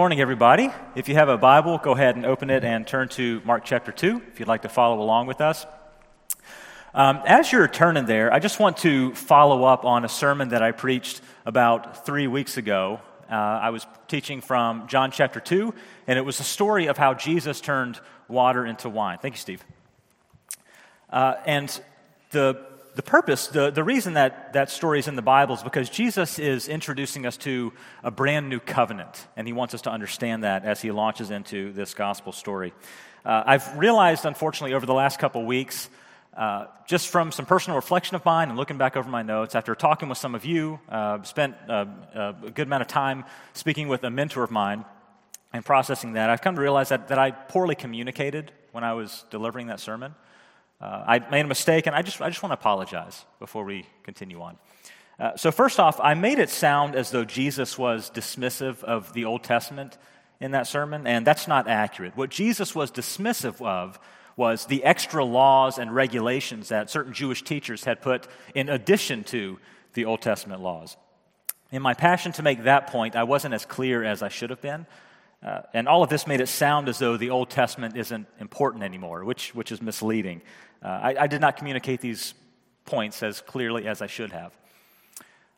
Morning, everybody. If you have a Bible, go ahead and open it and turn to Mark chapter 2 if you'd like to follow along with us. Um, as you're turning there, I just want to follow up on a sermon that I preached about three weeks ago. Uh, I was teaching from John chapter 2, and it was a story of how Jesus turned water into wine. Thank you, Steve. Uh, and the the purpose, the, the reason that that story is in the Bible is because Jesus is introducing us to a brand new covenant, and he wants us to understand that as he launches into this gospel story. Uh, I've realized, unfortunately, over the last couple weeks, uh, just from some personal reflection of mine and looking back over my notes, after talking with some of you, uh, spent uh, uh, a good amount of time speaking with a mentor of mine and processing that, I've come to realize that, that I poorly communicated when I was delivering that sermon. Uh, I made a mistake, and I just, I just want to apologize before we continue on. Uh, so, first off, I made it sound as though Jesus was dismissive of the Old Testament in that sermon, and that's not accurate. What Jesus was dismissive of was the extra laws and regulations that certain Jewish teachers had put in addition to the Old Testament laws. In my passion to make that point, I wasn't as clear as I should have been. Uh, and all of this made it sound as though the Old Testament isn't important anymore, which, which is misleading. Uh, I, I, did not communicate these points as clearly as I should have.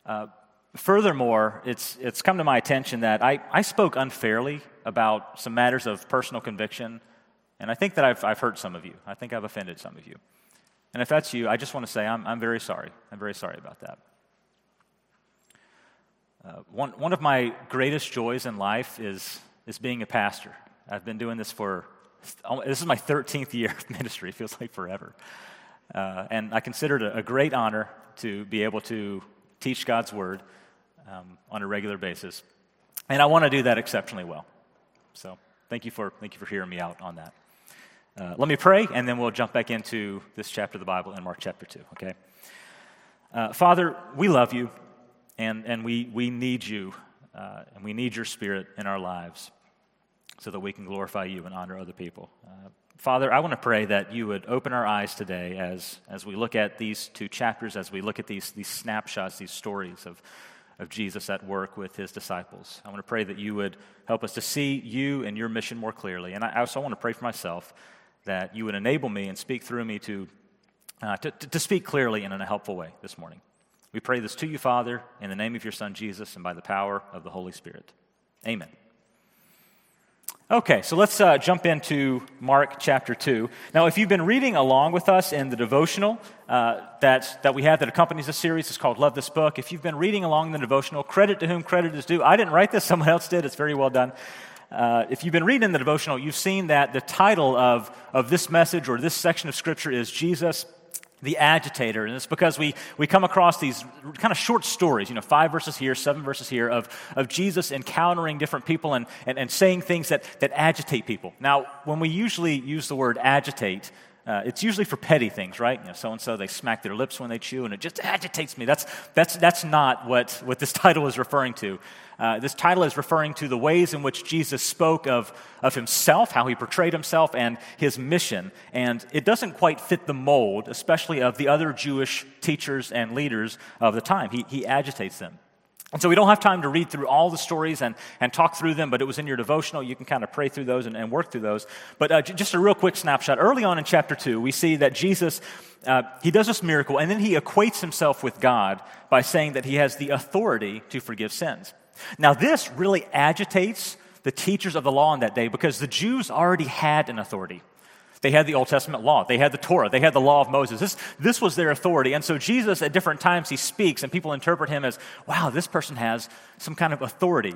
Uh, furthermore, it's, it's come to my attention that I, I spoke unfairly about some matters of personal conviction, and I think that I've, I've hurt some of you. I think I've offended some of you. And if that's you, I just want to say I'm, I'm very sorry. I'm very sorry about that. Uh, one, one of my greatest joys in life is, is being a pastor. I've been doing this for this is my 13th year of ministry. It feels like forever. Uh, and I consider it a, great honor to be able to teach God's word um, on a regular basis. And I want to do that exceptionally well. So thank you for, thank you for hearing me out on that. Uh, let me pray, and then we'll jump back into this chapter of the Bible in Mark chapter 2, okay? Uh, Father, we love you, and, and we, we need you, uh, and we need your spirit in our lives so that we can glorify you and honor other people. Uh, Father, I want to pray that you would open our eyes today as, as we look at these two chapters, as we look at these, these snapshots, these stories of, of Jesus at work with his disciples. I want to pray that you would help us to see you and your mission more clearly. And I also want to pray for myself that you would enable me and speak through me to, uh, to, to speak clearly and in a helpful way this morning. We pray this to you, Father, in the name of your Son, Jesus, and by the power of the Holy Spirit. Amen. Okay, so let's uh, jump into Mark chapter 2. Now, if you've been reading along with us in the devotional uh, that, that we have that accompanies this series, it's called Love This Book. If you've been reading along the devotional, credit to whom credit is due. I didn't write this, someone else did. It's very well done. Uh, if you've been reading the devotional, you've seen that the title of, of this message or this section of Scripture is Jesus the agitator. And it's because we, we come across these kind of short stories, you know, five verses here, seven verses here, of, of Jesus encountering different people and, and, and saying things that, that agitate people. Now, when we usually use the word agitate, uh, it's usually for petty things, right? You know, so and so they smack their lips when they chew, and it just agitates me. That's, that's, that's not what, what this title is referring to. Uh, this title is referring to the ways in which Jesus spoke of, of himself, how he portrayed himself, and his mission. And it doesn't quite fit the mold, especially of the other Jewish teachers and leaders of the time. He, he agitates them. And so we don't have time to read through all the stories and, and talk through them, but it was in your devotional. You can kind of pray through those and, and work through those. But uh, just a real quick snapshot. Early on in chapter 2, we see that Jesus, uh, he does this miracle, and then he equates himself with God by saying that he has the authority to forgive sins. Now, this really agitates the teachers of the law in that day because the Jews already had an authority. They had the Old Testament law. They had the Torah. They had the law of Moses. This, this was their authority. And so Jesus, at different times, he speaks, and people interpret him as, wow, this person has some kind of authority.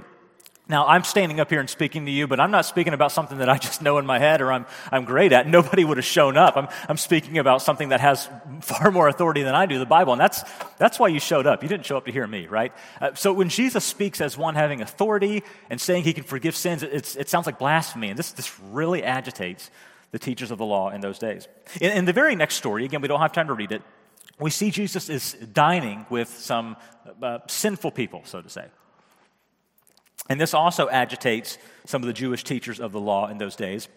Now, I'm standing up here and speaking to you, but I'm not speaking about something that I just know in my head or I'm, I'm great at. Nobody would have shown up. I'm, I'm speaking about something that has far more authority than I do, the Bible. And that's, that's why you showed up. You didn't show up to hear me, right? Uh, so when Jesus speaks as one having authority and saying he can forgive sins, it, it sounds like blasphemy. And this, this really agitates the teachers of the law in those days. In, in, the very next story, again, we don't have time to read it, we see Jesus is dining with some uh, sinful people, so to say. And this also agitates some of the Jewish teachers of the law in those days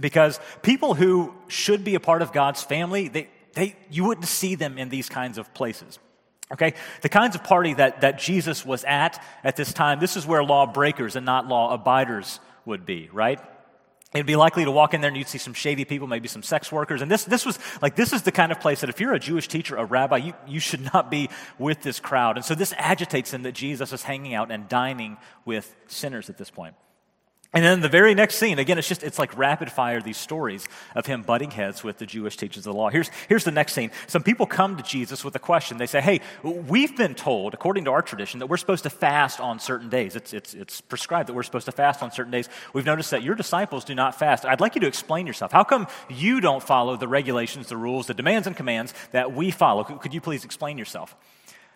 because people who should be a part of God's family, they, they, you wouldn't see them in these kinds of places. Okay? The kinds of party that, that Jesus was at at this time, this is where lawbreakers and not law abiders would be, right? It'd be likely to walk in there and you'd see some shady people, maybe some sex workers. And this, this was like, this is the kind of place that if you're a Jewish teacher, a rabbi, you, you should not be with this crowd. And so this agitates him that Jesus is hanging out and dining with sinners at this point. And then the very next scene, again, it's just, it's like rapid fire, these stories of him butting heads with the Jewish teachers of the law. Here's, here's the next scene. Some people come to Jesus with a question. They say, Hey, we've been told, according to our tradition, that we're supposed to fast on certain days. It's, it's, it's prescribed that we're supposed to fast on certain days. We've noticed that your disciples do not fast. I'd like you to explain yourself. How come you don't follow the regulations, the rules, the demands and commands that we follow? Could you please explain yourself?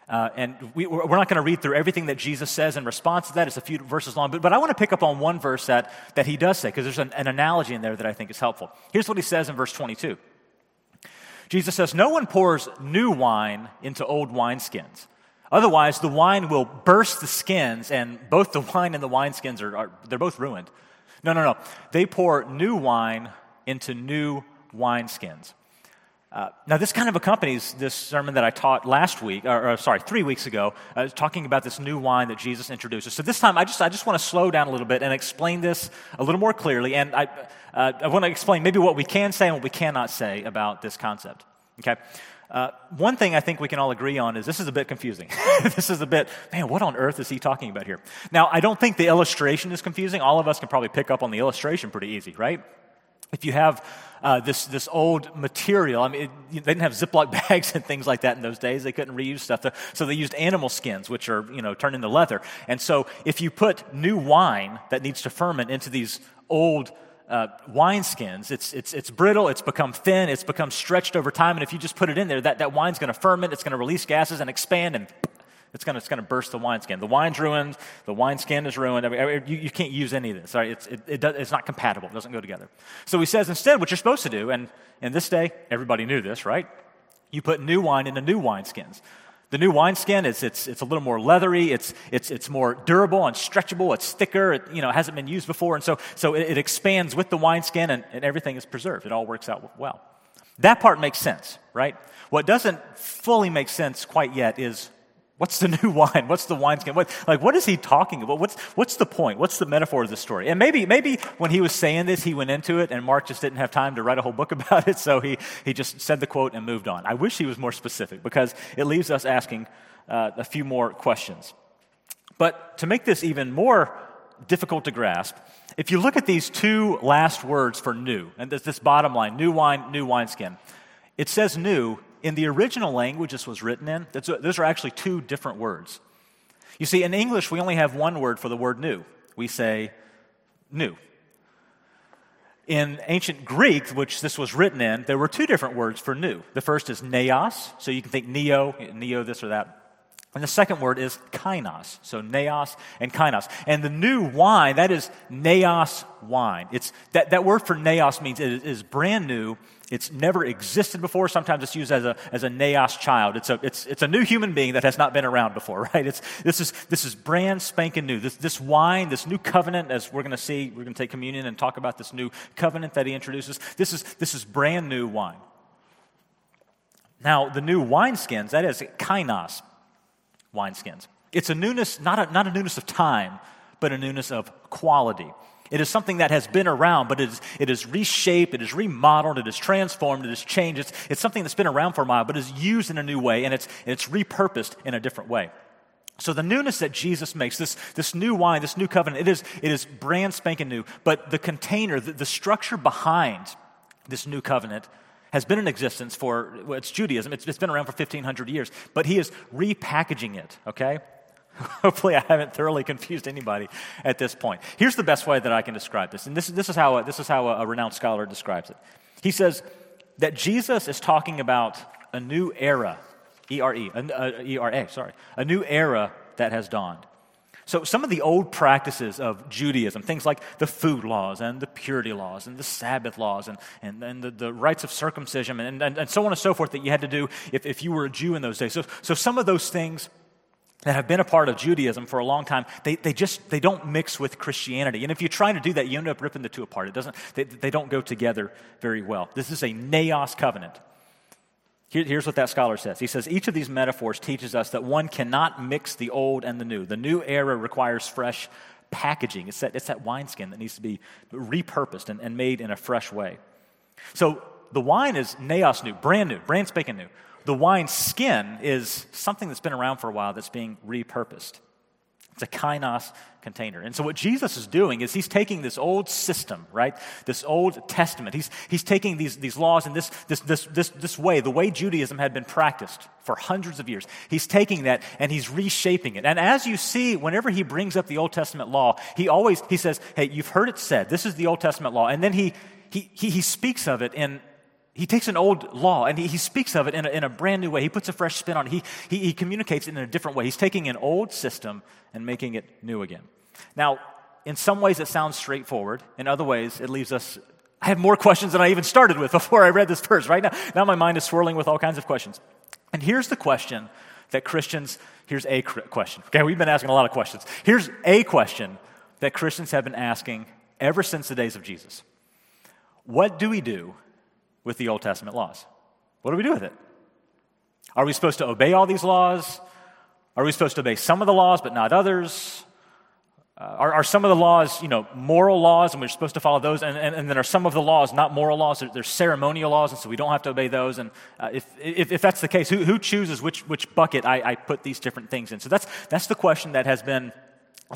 Uh, and we, are not going to read through everything that Jesus says in response to that. It's a few verses long. But, but I want to pick up on one verse that, that he does say, because there's an, an analogy in there that I think is helpful. Here's what he says in verse 22 Jesus says, No one pours new wine into old wineskins. Otherwise, the wine will burst the skins, and both the wine and the wineskins are, are they're both ruined. No, no, no. They pour new wine into new wineskins. Uh, now, this kind of accompanies this sermon that I taught last week, or, or sorry, three weeks ago, uh, talking about this new wine that Jesus introduces. So this time, I just, I just want to slow down a little bit and explain this a little more clearly. And I, uh, I want to explain maybe what we can say and what we cannot say about this concept. Okay? Uh, one thing I think we can all agree on is this is a bit confusing. this is a bit, man, what on earth is he talking about here? Now, I don't think the illustration is confusing. All of us can probably pick up on the illustration pretty easy, right? If you have uh, this, this old material, I mean, it, they didn't have Ziploc bags and things like that in those days. They couldn't reuse stuff. To, so they used animal skins, which are, you know, turned into leather. And so if you put new wine that needs to ferment into these old uh, wine skins, it's, it's, it's brittle, it's become thin, it's become stretched over time. And if you just put it in there, that, that wine's going to ferment, it's going to release gases and expand and it's going to, burst the wineskin. The wine's ruined. The wineskin is ruined. I mean, you, you, can't use any of this. Right? It's, it, it does, it's not compatible. It doesn't go together. So he says instead, what you're supposed to do, and in this day, everybody knew this, right? You put new wine into new wineskins. The new wineskin, is it's, it's a little more leathery, it's, it's, it's more durable and stretchable, it's thicker, it you know, hasn't been used before, and so, so it, it expands with the wineskin and, and everything is preserved. It all works out well. That part makes sense, right? What doesn't fully make sense quite yet is What's the new wine? What's the wineskin? What, like, what is he talking about? What's, what's the point? What's the metaphor of the story? And maybe, maybe when he was saying this, he went into it and Mark just didn't have time to write a whole book about it, so he, he just said the quote and moved on. I wish he was more specific because it leaves us asking uh, a few more questions. But to make this even more difficult to grasp, if you look at these two last words for new, and this, this bottom line, new wine, new wineskin, it says new in the original language this was written in, those are actually two different words. You see, in English, we only have one word for the word new. We say new. In ancient Greek, which this was written in, there were two different words for new. The first is neos, so you can think neo, neo this or that. And the second word is kainos. So neos and kainos. And the new wine, that is neos wine. It's, that, that word for neos means it is brand new. It's never existed before. Sometimes it's used as a, as a neos child. It's a, it's, it's a new human being that has not been around before, right? It's, this, is, this is brand spanking new. This, this wine, this new covenant, as we're going to see, we're going to take communion and talk about this new covenant that he introduces. This is, this is brand new wine. Now, the new wineskins, that is kainos wineskins. It's a newness, not a, not a newness of time, but a newness of quality. It is something that has been around, but it is, it is reshaped, it is remodeled, it is transformed, it is changed. It's, it's something that's been around for a while, but is used in a new way, and it's, it's repurposed in a different way. So the newness that Jesus makes, this, this new wine, this new covenant, it is, it is brand spanking new, but the container, the, the structure behind this new covenant has been in existence for, well, it's Judaism, it's, it's been around for 1,500 years, but he is repackaging it, okay? Hopefully, I haven't thoroughly confused anybody at this point. Here's the best way that I can describe this, and this, this is how, this is how a, a renowned scholar describes it. He says that Jesus is talking about a new era, E R E, uh, E R A, sorry, a new era that has dawned. So, some of the old practices of Judaism, things like the food laws and the purity laws and the Sabbath laws and, and, and the, the rites of circumcision and, and, and so on and so forth that you had to do if, if you were a Jew in those days. So, so, some of those things that have been a part of Judaism for a long time, they, they just they don't mix with Christianity. And if you try to do that, you end up ripping the two apart. It doesn't, they, they don't go together very well. This is a neos covenant. Here, here's what that scholar says. He says, Each of these metaphors teaches us that one cannot mix the old and the new. The new era requires fresh packaging. It's that, it's that wineskin that needs to be repurposed and, and made in a fresh way. So the wine is neos new, brand new, brand spanking new. The wine skin is something that's been around for a while that's being repurposed. It's a kainos container. And so what Jesus is doing is he's taking this old system, right? This Old Testament. He's, he's taking these, these laws in this, this, this, this, this way, the way Judaism had been practiced for hundreds of years. He's taking that and he's reshaping it. And as you see, whenever he brings up the Old Testament law, he always, he says, hey, you've heard it said. This is the Old Testament law. And then he, he, he, he speaks of it in, he takes an old law and he, he speaks of it in a, in a, brand new way. He puts a fresh spin on it. He, he, he communicates it in a different way. He's taking an old system and making it new again. Now, in some ways, it sounds straightforward. In other ways, it leaves us. I have more questions than I even started with before I read this verse. Right now, now my mind is swirling with all kinds of questions. And here's the question that Christians, here's a question. Okay, we've been asking a lot of questions. Here's a question that Christians have been asking ever since the days of Jesus What do we do with the Old Testament laws? What do we do with it? Are we supposed to obey all these laws? Are we supposed to obey some of the laws but not others? Uh, are, are, some of the laws, you know, moral laws and we're supposed to follow those? And, and, and then are some of the laws not moral laws? They're, they're ceremonial laws and so we don't have to obey those. And uh, if, if, if, that's the case, who, who chooses which, which bucket I, I put these different things in? So that's, that's the question that has been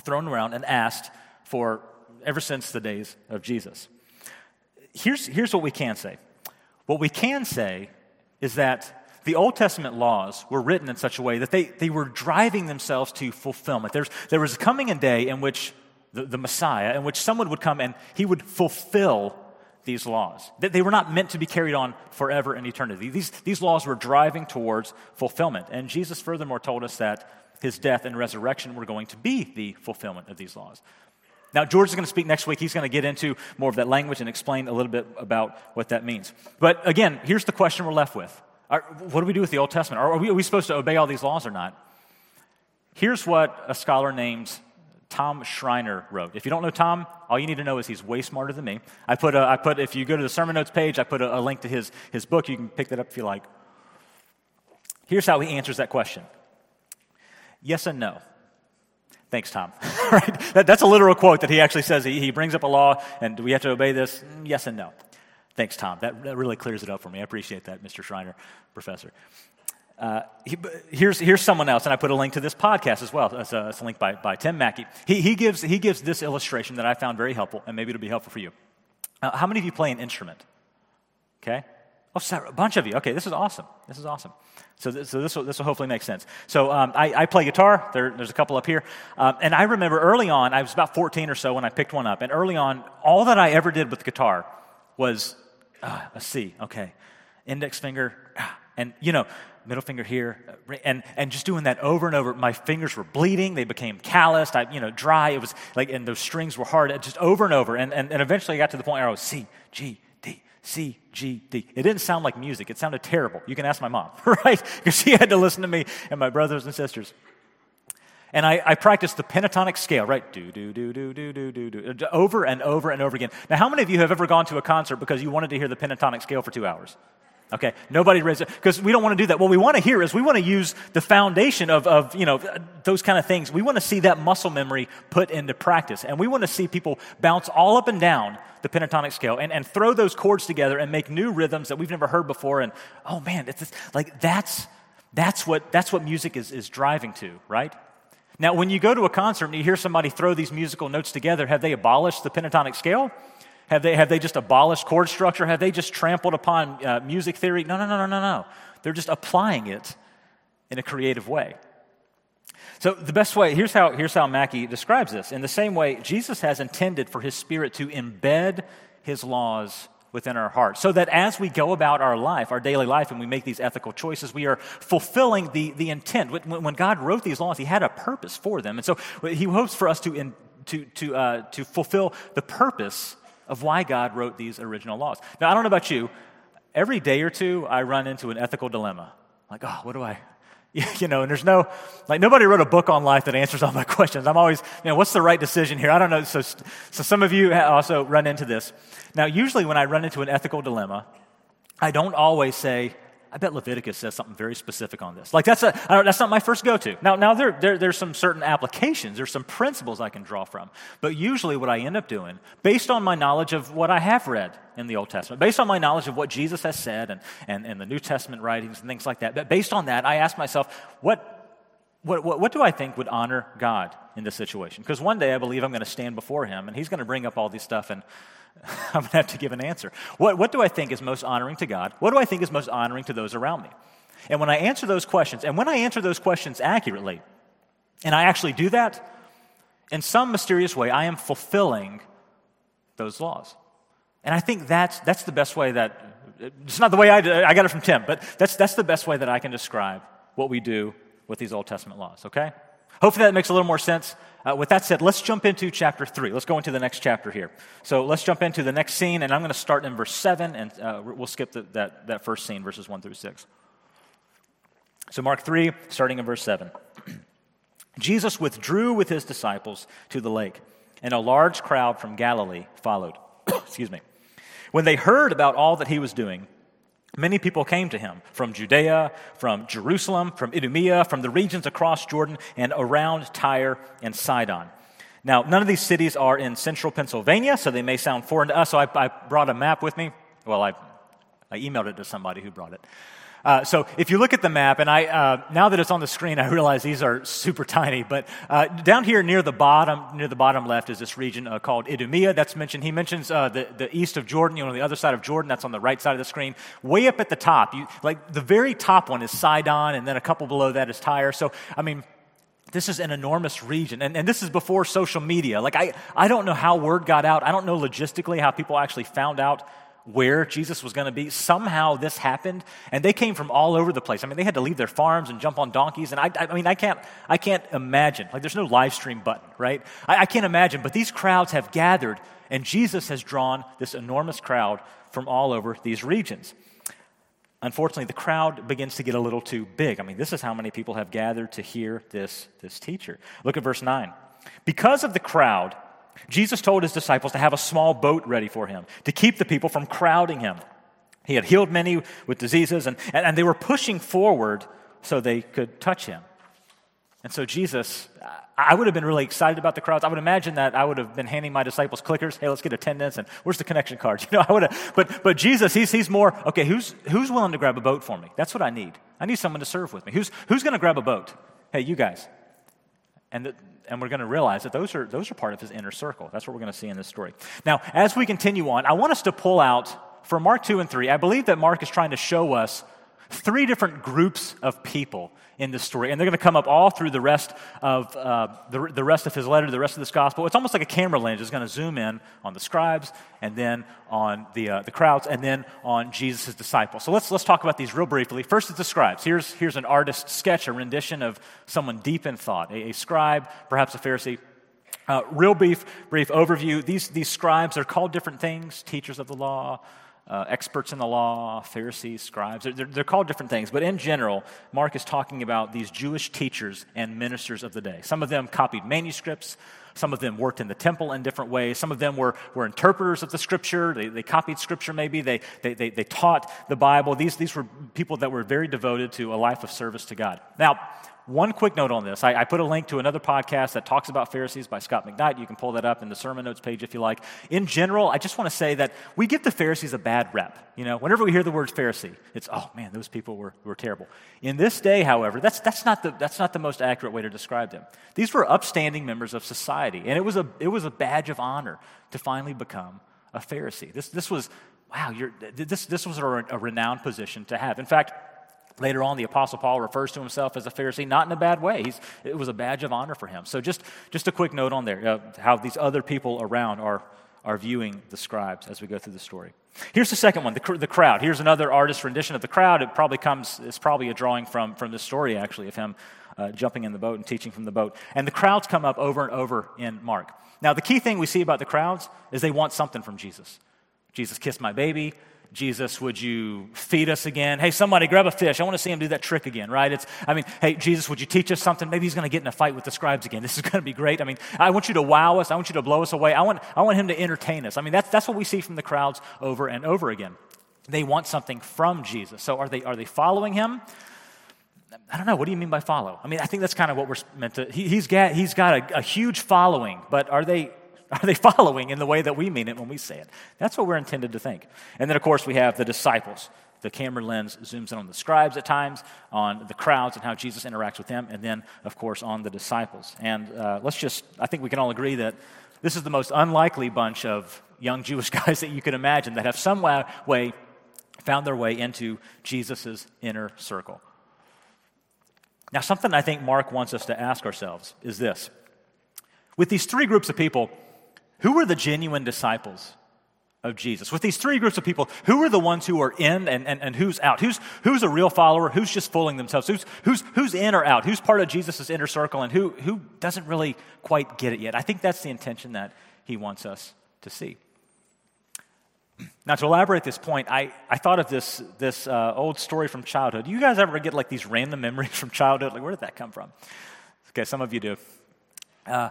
thrown around and asked for ever since the days of Jesus. Here's, here's what we can say what we can say is that the Old Testament laws were written in such a way that they, they were driving themselves to fulfillment. There's, there was coming a day in which the, the Messiah, in which someone would come and he would fulfill these laws. That they were not meant to be carried on forever in eternity. These, these laws were driving towards fulfillment. And Jesus furthermore told us that his death and resurrection were going to be the fulfillment of these laws. Now, George is going to speak next week. He's going to get into more of that language and explain a little bit about what that means. But again, here's the question we're left with Are, What do we do with the Old Testament? Are we, are we supposed to obey all these laws or not? Here's what a scholar named Tom Schreiner wrote. If you don't know Tom, all you need to know is he's way smarter than me. I put, a, I put if you go to the sermon notes page, I put a, a link to his, his book. You can pick that up if you like. Here's how he answers that question yes and no. Thanks, Tom. right? That, that's a literal quote that he actually says. He, he brings up a law, and do we have to obey this? Yes and no. Thanks, Tom. That, that really clears it up for me. I appreciate that, Mr. Schreiner, professor. Uh, he, here's, here's someone else, and I put a link to this podcast as well. It's a, it's a link by, by Tim Mackie. He, he, gives, he gives this illustration that I found very helpful, and maybe it'll be helpful for you. Uh, how many of you play an instrument? Okay? Oh, a bunch of you. Okay, this is awesome. This is awesome. So, th- so this, will, this will hopefully make sense. So um, I, I, play guitar. There, there's a couple up here. Um, and I remember early on, I was about 14 or so when I picked one up. And early on, all that I ever did with guitar was uh, a C. Okay. Index finger. Ah, and, you know, middle finger here. Uh, and, and just doing that over and over. My fingers were bleeding. They became calloused. I, you know, dry. It was like, and those strings were hard. Just over and over. And, and, and eventually I got to the point where I was C, G, C, G, D. It didn't sound like music. It sounded terrible. You can ask my mom, right? Because she had to listen to me and my brothers and sisters. And I, I practiced the pentatonic scale, right? Do, do, do, do, do, do, do, do, over and over and over again. Now, how many of you have ever gone to a concert because you wanted to hear the pentatonic scale for two hours? Okay, nobody raised it because we don't want to do that. What we want to hear is we want to use the foundation of, of you know those kind of things. We want to see that muscle memory put into practice, and we want to see people bounce all up and down the pentatonic scale and, and throw those chords together and make new rhythms that we've never heard before. And oh man, it's like that's that's what that's what music is is driving to, right? Now, when you go to a concert and you hear somebody throw these musical notes together, have they abolished the pentatonic scale? Have they, have they just abolished chord structure? Have they just trampled upon uh, music theory? No, no, no, no, no, no. They're just applying it in a creative way. So, the best way, here's how, here's how Mackie describes this. In the same way, Jesus has intended for his spirit to embed his laws within our hearts so that as we go about our life, our daily life, and we make these ethical choices, we are fulfilling the, the intent. When, when God wrote these laws, he had a purpose for them. And so, he hopes for us to, in, to, to, uh, to fulfill the purpose of why God wrote these original laws. Now, I don't know about you, every day or two, I run into an ethical dilemma. Like, oh, what do I, you know, and there's no, like, nobody wrote a book on life that answers all my questions. I'm always, you know, what's the right decision here? I don't know. So, so some of you also run into this. Now, usually when I run into an ethical dilemma, I don't always say, I bet Leviticus says something very specific on this. Like, that's, a, that's not my first go to. Now, now there, there, there's some certain applications, there's some principles I can draw from. But usually, what I end up doing, based on my knowledge of what I have read in the Old Testament, based on my knowledge of what Jesus has said and, and, and the New Testament writings and things like that, but based on that, I ask myself, what, what, what, what do I think would honor God in this situation? Because one day I believe I'm going to stand before Him and He's going to bring up all these stuff and I'm going to have to give an answer. What, what do I think is most honoring to God? What do I think is most honoring to those around me? And when I answer those questions, and when I answer those questions accurately, and I actually do that, in some mysterious way, I am fulfilling those laws. And I think that's, that's the best way that, it's not the way I, I got it from Tim, but that's, that's the best way that I can describe what we do with these Old Testament laws, okay? Hopefully that makes a little more sense. Uh, with that said, let's jump into chapter 3. Let's go into the next chapter here. So let's jump into the next scene, and I'm going to start in verse 7, and uh, we'll skip the, that, that first scene, verses 1 through 6. So, Mark 3, starting in verse 7. Jesus withdrew with his disciples to the lake, and a large crowd from Galilee followed. Excuse me. When they heard about all that he was doing, Many people came to him from Judea, from Jerusalem, from Idumea, from the regions across Jordan and around Tyre and Sidon. Now, none of these cities are in central Pennsylvania, so they may sound foreign to us. So I, I brought a map with me. Well, I, I emailed it to somebody who brought it. Uh, so if you look at the map, and I uh, now that it's on the screen, I realize these are super tiny. But uh, down here near the bottom, near the bottom left, is this region uh, called Idumea. That's mentioned. He mentions uh, the the east of Jordan. You know, on the other side of Jordan. That's on the right side of the screen. Way up at the top, you, like the very top one is Sidon, and then a couple below that is Tyre. So I mean this is an enormous region and, and this is before social media like I, I don't know how word got out i don't know logistically how people actually found out where Jesus was going to be. Somehow this happened, and they came from all over the place. I mean, they had to leave their farms and jump on donkeys, and I, I mean, I can't, I can't imagine. Like, there's no live stream button, right? I, I can't imagine, but these crowds have gathered, and Jesus has drawn this enormous crowd from all over these regions. Unfortunately, the crowd begins to get a little too big. I mean, this is how many people have gathered to hear this, this teacher. Look at verse 9. Because of the crowd, Jesus told his disciples to have a small boat ready for him, to keep the people from crowding him. He had healed many with diseases, and, and, and they were pushing forward so they could touch him. And so, Jesus, I would have been really excited about the crowds. I would imagine that I would have been handing my disciples clickers. Hey, let's get attendance. And where's the connection cards? You know, I would have, but, but Jesus, he's, he's more, okay, who's, who's willing to grab a boat for me? That's what I need. I need someone to serve with me. Who's, who's going to grab a boat? Hey, you guys. And the, and we're going to realize that those are, those are part of his inner circle. That's what we're going to see in this story. Now, as we continue on, I want us to pull out for Mark 2 and 3. I believe that Mark is trying to show us three different groups of people in this story. And they're going to come up all through the rest of uh, the, the rest of his letter, the rest of this gospel. It's almost like a camera lens. It's going to zoom in on the scribes and then on the, uh, the crowds and then on Jesus' disciples. So let's, let's talk about these real briefly. First is the scribes. Here's, here's an artist's sketch, a rendition of someone deep in thought, a, a scribe, perhaps a Pharisee. Uh, real brief, brief overview. These, these scribes are called different things teachers of the law, uh, experts in the law, Pharisees, scribes. They're, they're, called different things, but in general, Mark is talking about these Jewish teachers and ministers of the day. Some of them copied manuscripts, some of them worked in the temple in different ways, some of them were, were interpreters of the scripture. They, they copied scripture, maybe, they, they, they, they taught the Bible. These, these were people that were very devoted to a life of service to God. Now, one quick note on this. I, I, put a link to another podcast that talks about Pharisees by Scot McKnight. You can pull that up in the sermon notes page if you like. In general, I just want to say that we give the Pharisees a bad rep. You know, whenever we hear the word Pharisee, it's, oh man, those people were, were terrible. In this day, however, that's, that's, not the, that's not the most accurate way to describe them. These were upstanding members of society, and it was a, it was a badge of honor to finally become a Pharisee. This, this was, wow, you're this, this was a, a renowned position to have. In fact, Later on, the Apostle Paul refers to himself as a Pharisee, not in a bad way. He's, it was a badge of honor for him. So, just, just a quick note on there uh, how these other people around are, are viewing the scribes as we go through the story. Here's the second one the, the crowd. Here's another artist rendition of the crowd. It probably comes, it's probably a drawing from, from this story, actually, of him uh, jumping in the boat and teaching from the boat. And the crowds come up over and over in Mark. Now, the key thing we see about the crowds is they want something from Jesus. Jesus kissed my baby. Jesus, would you feed us again? Hey, somebody grab a fish. I want to see him do that trick again, right? It's, I mean, hey, Jesus, would you teach us something? Maybe he's going to get in a fight with the scribes again. This is going to be great. I mean, I want you to wow us. I want you to blow us away. I want, I want him to entertain us. I mean, that's, that's what we see from the crowds over and over again. They want something from Jesus. So are they, are they following him? I don't know. What do you mean by follow? I mean, I think that's kind of what we're meant to. He, has got, he's got a, a huge following, but are they, are they following in the way that we mean it when we say it? That's what we're intended to think. And then, of course, we have the disciples. The camera lens zooms in on the scribes at times, on the crowds and how Jesus interacts with them, and then, of course, on the disciples. And uh, let's just, I think we can all agree that this is the most unlikely bunch of young Jewish guys that you could imagine that have some way found their way into Jesus' inner circle. Now, something I think Mark wants us to ask ourselves is this with these three groups of people, who were the genuine disciples of Jesus? With these three groups of people, who are the ones who are in and, and, and who's out? Who's, who's a real follower? Who's just fooling themselves? Who's, who's, who's in or out? Who's part of Jesus' inner circle and who, who doesn't really quite get it yet? I think that's the intention that he wants us to see. Now, to elaborate this point, I, I thought of this, this uh, old story from childhood. Do you guys ever get like these random memories from childhood? Like, where did that come from? Okay, some of you do. Uh,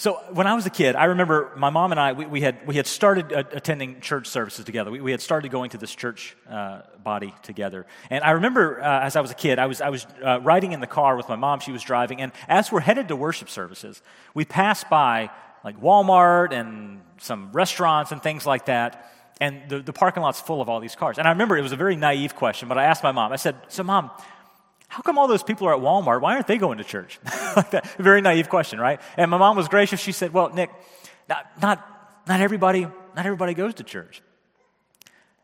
so when I was a kid, I remember my mom and I, we, we had, we had started uh, attending church services together. We, we, had started going to this church uh, body together. And I remember uh, as I was a kid, I was, I was uh, riding in the car with my mom. She was driving. And as we're headed to worship services, we passed by like Walmart and some restaurants and things like that. And the, the parking lot's full of all these cars. And I remember it was a very naive question, but I asked my mom, I said, So, mom, how come all those people are at Walmart? Why aren't they going to church? very naive question, right? And my mom was gracious. She said, well, Nick, not, not, not, everybody, not everybody goes to church.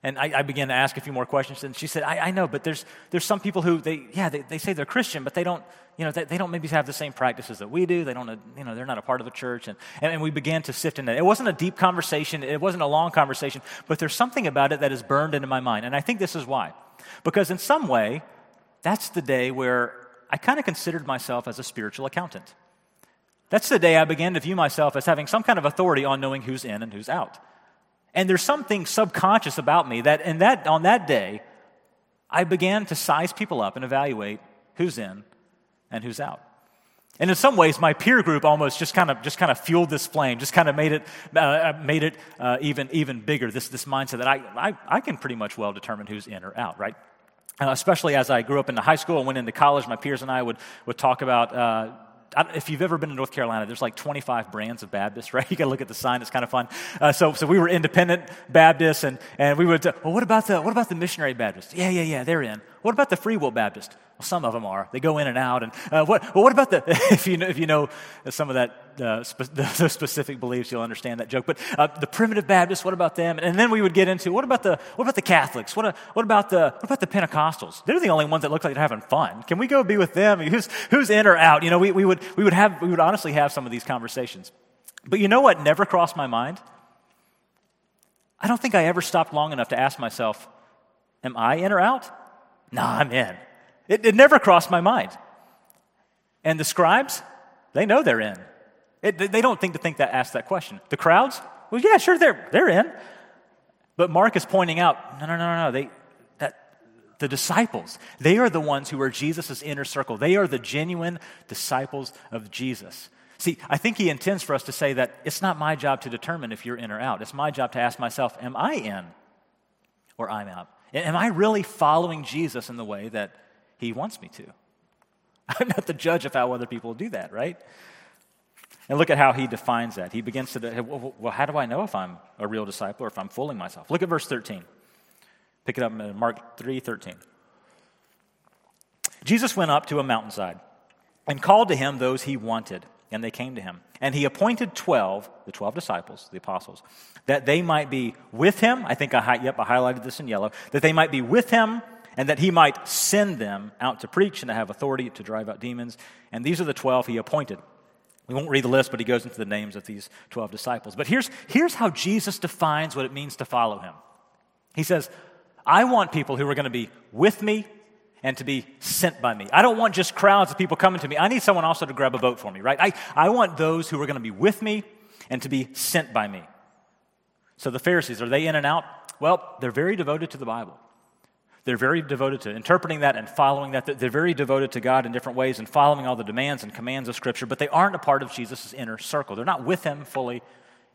And I, I, began to ask a few more questions, and she said, I, I, know, but there's, there's some people who, they, yeah, they, they say they're Christian, but they don't, you know, they, they, don't maybe have the same practices that we do. They don't, you know, they're not a part of a church. And, and, and we began to sift in that. It wasn't a deep conversation. It wasn't a long conversation, but there's something about it that is burned into my mind. And I think this is why. Because in some way, that's the day where I kind of considered myself as a spiritual accountant. That's the day I began to view myself as having some kind of authority on knowing who's in and who's out. And there's something subconscious about me that, in that on that day, I began to size people up and evaluate who's in and who's out. And in some ways, my peer group almost just kind of just kind of fueled this flame, just kind of made it uh, made it uh, even even bigger. This this mindset that I, I I can pretty much well determine who's in or out, right? Uh, especially as I grew up into high school and went into college, my peers and I would, would talk about uh, if you've ever been to North Carolina, there's like 25 brands of Baptists, right? You got to look at the sign; it's kind of fun. Uh, so, so we were independent Baptists, and, and we would. well, what about the what about the missionary Baptists? Yeah, yeah, yeah, they're in. What about the free will Baptist? Well, some of them are. They go in and out. And uh, what, well, what about the, if you know, if you know some of that, uh, spe- the specific beliefs, you'll understand that joke. But uh, the primitive Baptists, what about them? And then we would get into, what about the, what about the Catholics? What, uh, what, about the, what about the Pentecostals? They're the only ones that look like they're having fun. Can we go be with them? Who's, who's in or out? You know, we, we, would, we, would have, we would honestly have some of these conversations. But you know what never crossed my mind? I don't think I ever stopped long enough to ask myself, am I in or out? No, I'm in. It, it never crossed my mind. And the scribes, they know they're in. It, they don't think to think that ask that question. The crowds, well, yeah, sure, they're, they're in. But Mark is pointing out, no, no, no, no, they, that, the disciples, they are the ones who are Jesus' inner circle. They are the genuine disciples of Jesus. See, I think he intends for us to say that it's not my job to determine if you're in or out. It's my job to ask myself, am I in or I'm out? Am I really following Jesus in the way that he wants me to? I'm not the judge of how other people do that, right? And look at how he defines that. He begins to, well, how do I know if I'm a real disciple or if I'm fooling myself? Look at verse 13. Pick it up in Mark 3 13. Jesus went up to a mountainside and called to him those he wanted and they came to him. And he appointed 12, the 12 disciples, the apostles, that they might be with him. I think I, yep, I highlighted this in yellow. That they might be with him and that he might send them out to preach and to have authority to drive out demons. And these are the 12 he appointed. We won't read the list, but he goes into the names of these 12 disciples. But here's, here's how Jesus defines what it means to follow him. He says, I want people who are going to be with me and to be sent by me. I don't want just crowds of people coming to me. I need someone also to grab a boat for me, right? I, I want those who are going to be with me and to be sent by me. So the Pharisees, are they in and out? Well, they're very devoted to the Bible. They're very devoted to interpreting that and following that. They're very devoted to God in different ways and following all the demands and commands of Scripture, but they aren't a part of Jesus' inner circle. They're not with Him fully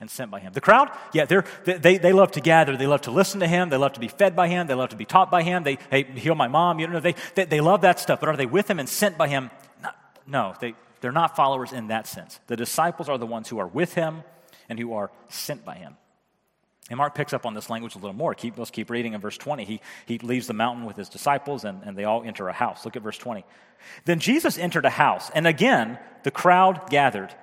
and sent by him. The crowd, yeah, they're, they, they love to gather. They love to listen to him. They love to be fed by him. They love to be taught by him. They, they heal my mom. You know, they, they, they love that stuff. But are they with him and sent by him? No, they, they're not followers in that sense. The disciples are the ones who are with him and who are sent by him. And Mark picks up on this language a little more. Keep, let's keep reading in verse 20. He, he leaves the mountain with his disciples, and, and they all enter a house. Look at verse 20. Then Jesus entered a house, and again the crowd gathered.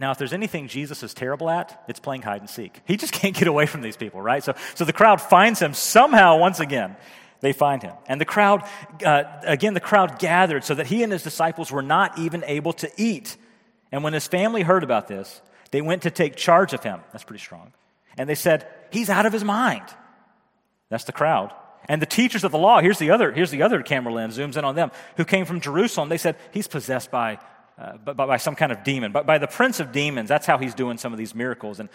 Now, if there's anything Jesus is terrible at, it's playing hide and seek. He just can't get away from these people, right? So, so the crowd finds him somehow once again. They find him. And the crowd, uh, again, the crowd gathered so that he and his disciples were not even able to eat. And when his family heard about this, they went to take charge of him. That's pretty strong. And they said, He's out of his mind. That's the crowd. And the teachers of the law, here's the other, here's the other camera lens, zooms in on them, who came from Jerusalem. They said, He's possessed by uh, by, by, some kind of demon, but by the prince of demons. That's how he's doing some of these miracles. And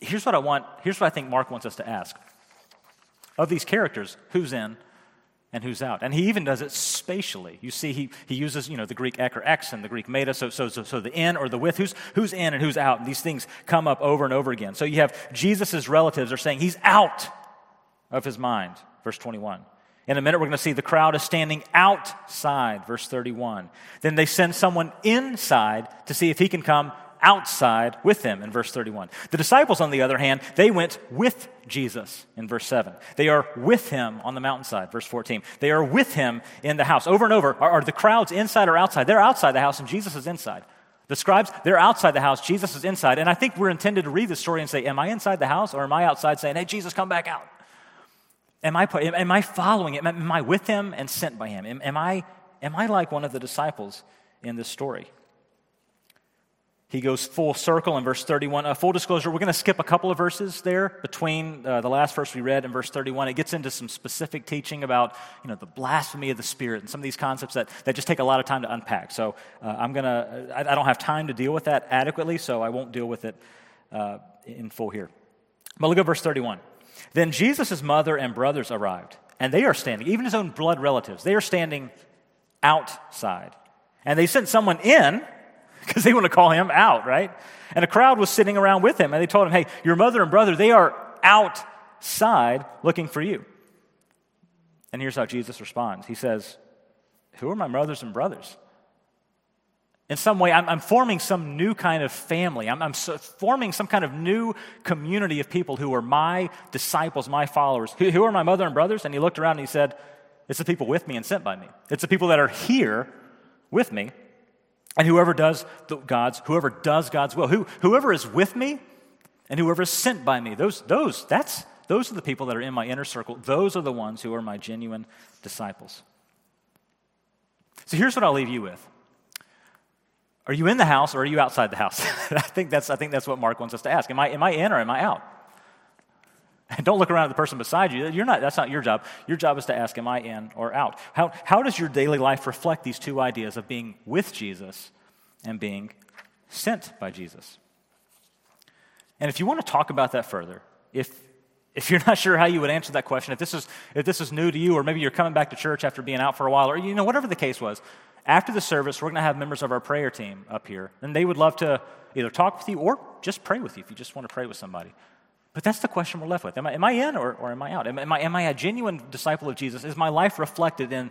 here's what I want, here's what I think Mark wants us to ask. Of these characters, who's in and who's out? And he even does it spatially. You see, he, he uses, you know, the Greek ek or ex and the Greek meta, so, so, so, so the in or the with, who's, who's in and who's out. And these things come up over and over again. So you have Jesus' relatives are saying he's out of his mind, verse 21. In a minute, we're going to see the crowd is standing outside, verse 31. Then they send someone inside to see if he can come outside with them in verse 31. The disciples, on the other hand, they went with Jesus in verse 7. They are with him on the mountainside, verse 14. They are with him in the house. Over and over, are, are the crowds inside or outside? They're outside the house and Jesus is inside. The scribes, they're outside the house, Jesus is inside. And I think we're intended to read the story and say, Am I inside the house or am I outside saying, Hey, Jesus, come back out? Am I, am I following him? Am I with him and sent by him? Am, am, I, am I like one of the disciples in this story? He goes full circle in verse 31. Uh, full disclosure, we're going to skip a couple of verses there between uh, the last verse we read and verse 31. It gets into some specific teaching about you know, the blasphemy of the Spirit and some of these concepts that, that just take a lot of time to unpack. So uh, I'm going to, I, I, don't have time to deal with that adequately, so I won't deal with it uh, in full here. But look at verse 31. Then Jesus' mother and brothers arrived, and they are standing, even his own blood relatives, they are standing outside. And they sent someone in because they want to call him out, right? And a crowd was sitting around with him, and they told him, Hey, your mother and brother, they are outside looking for you. And here's how Jesus responds He says, Who are my mothers and brothers? In some way, I'm, I'm, forming some new kind of family. I'm, I'm so forming some kind of new community of people who are my disciples, my followers. Who, who are my mother and brothers? And he looked around and he said, It's the people with me and sent by me. It's the people that are here with me. And whoever does God's, whoever does God's will, who, whoever is with me and whoever is sent by me, those, those, that's, those are the people that are in my inner circle. Those are the ones who are my genuine disciples. So here's what I'll leave you with. Are you in the house or are you outside the house? I, think that's, I think that's what Mark wants us to ask. Am I, am I in or am I out? And don't look around at the person beside you. You're not, that's not your job. Your job is to ask, Am I in or out? How, how does your daily life reflect these two ideas of being with Jesus and being sent by Jesus? And if you want to talk about that further, if, if you're not sure how you would answer that question, if this, is, if this is new to you, or maybe you're coming back to church after being out for a while, or you know, whatever the case was, after the service, we're going to have members of our prayer team up here, and they would love to either talk with you or just pray with you if you just want to pray with somebody. But that's the question we're left with. Am I, am I in or, or am I out? Am, am, I, am I a genuine disciple of Jesus? Is my life reflected in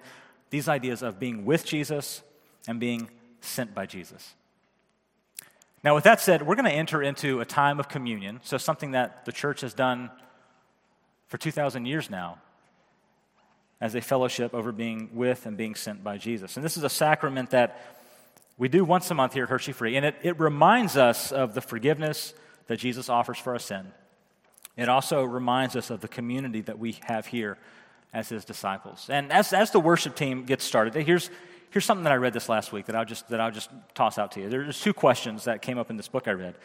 these ideas of being with Jesus and being sent by Jesus? Now, with that said, we're going to enter into a time of communion, so something that the church has done for 2,000 years now as a fellowship over being with and being sent by Jesus. And this is a sacrament that we do once a month here at Hershey Free, and it, it reminds us of the forgiveness that Jesus offers for our sin. It also reminds us of the community that we have here as his disciples. And as, as the worship team gets started, here's, here's something that I read this last week that I'll just, that I'll just toss out to you. There's two questions that came up in this book I read.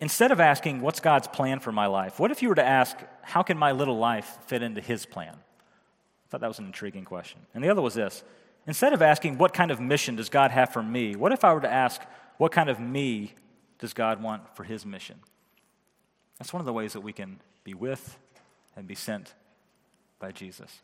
Instead of asking, What's God's plan for my life? What if you were to ask, How can my little life fit into his plan? I thought that was an intriguing question. And the other was this instead of asking, What kind of mission does God have for me? What if I were to ask, What kind of me does God want for his mission? That's one of the ways that we can be with and be sent by Jesus.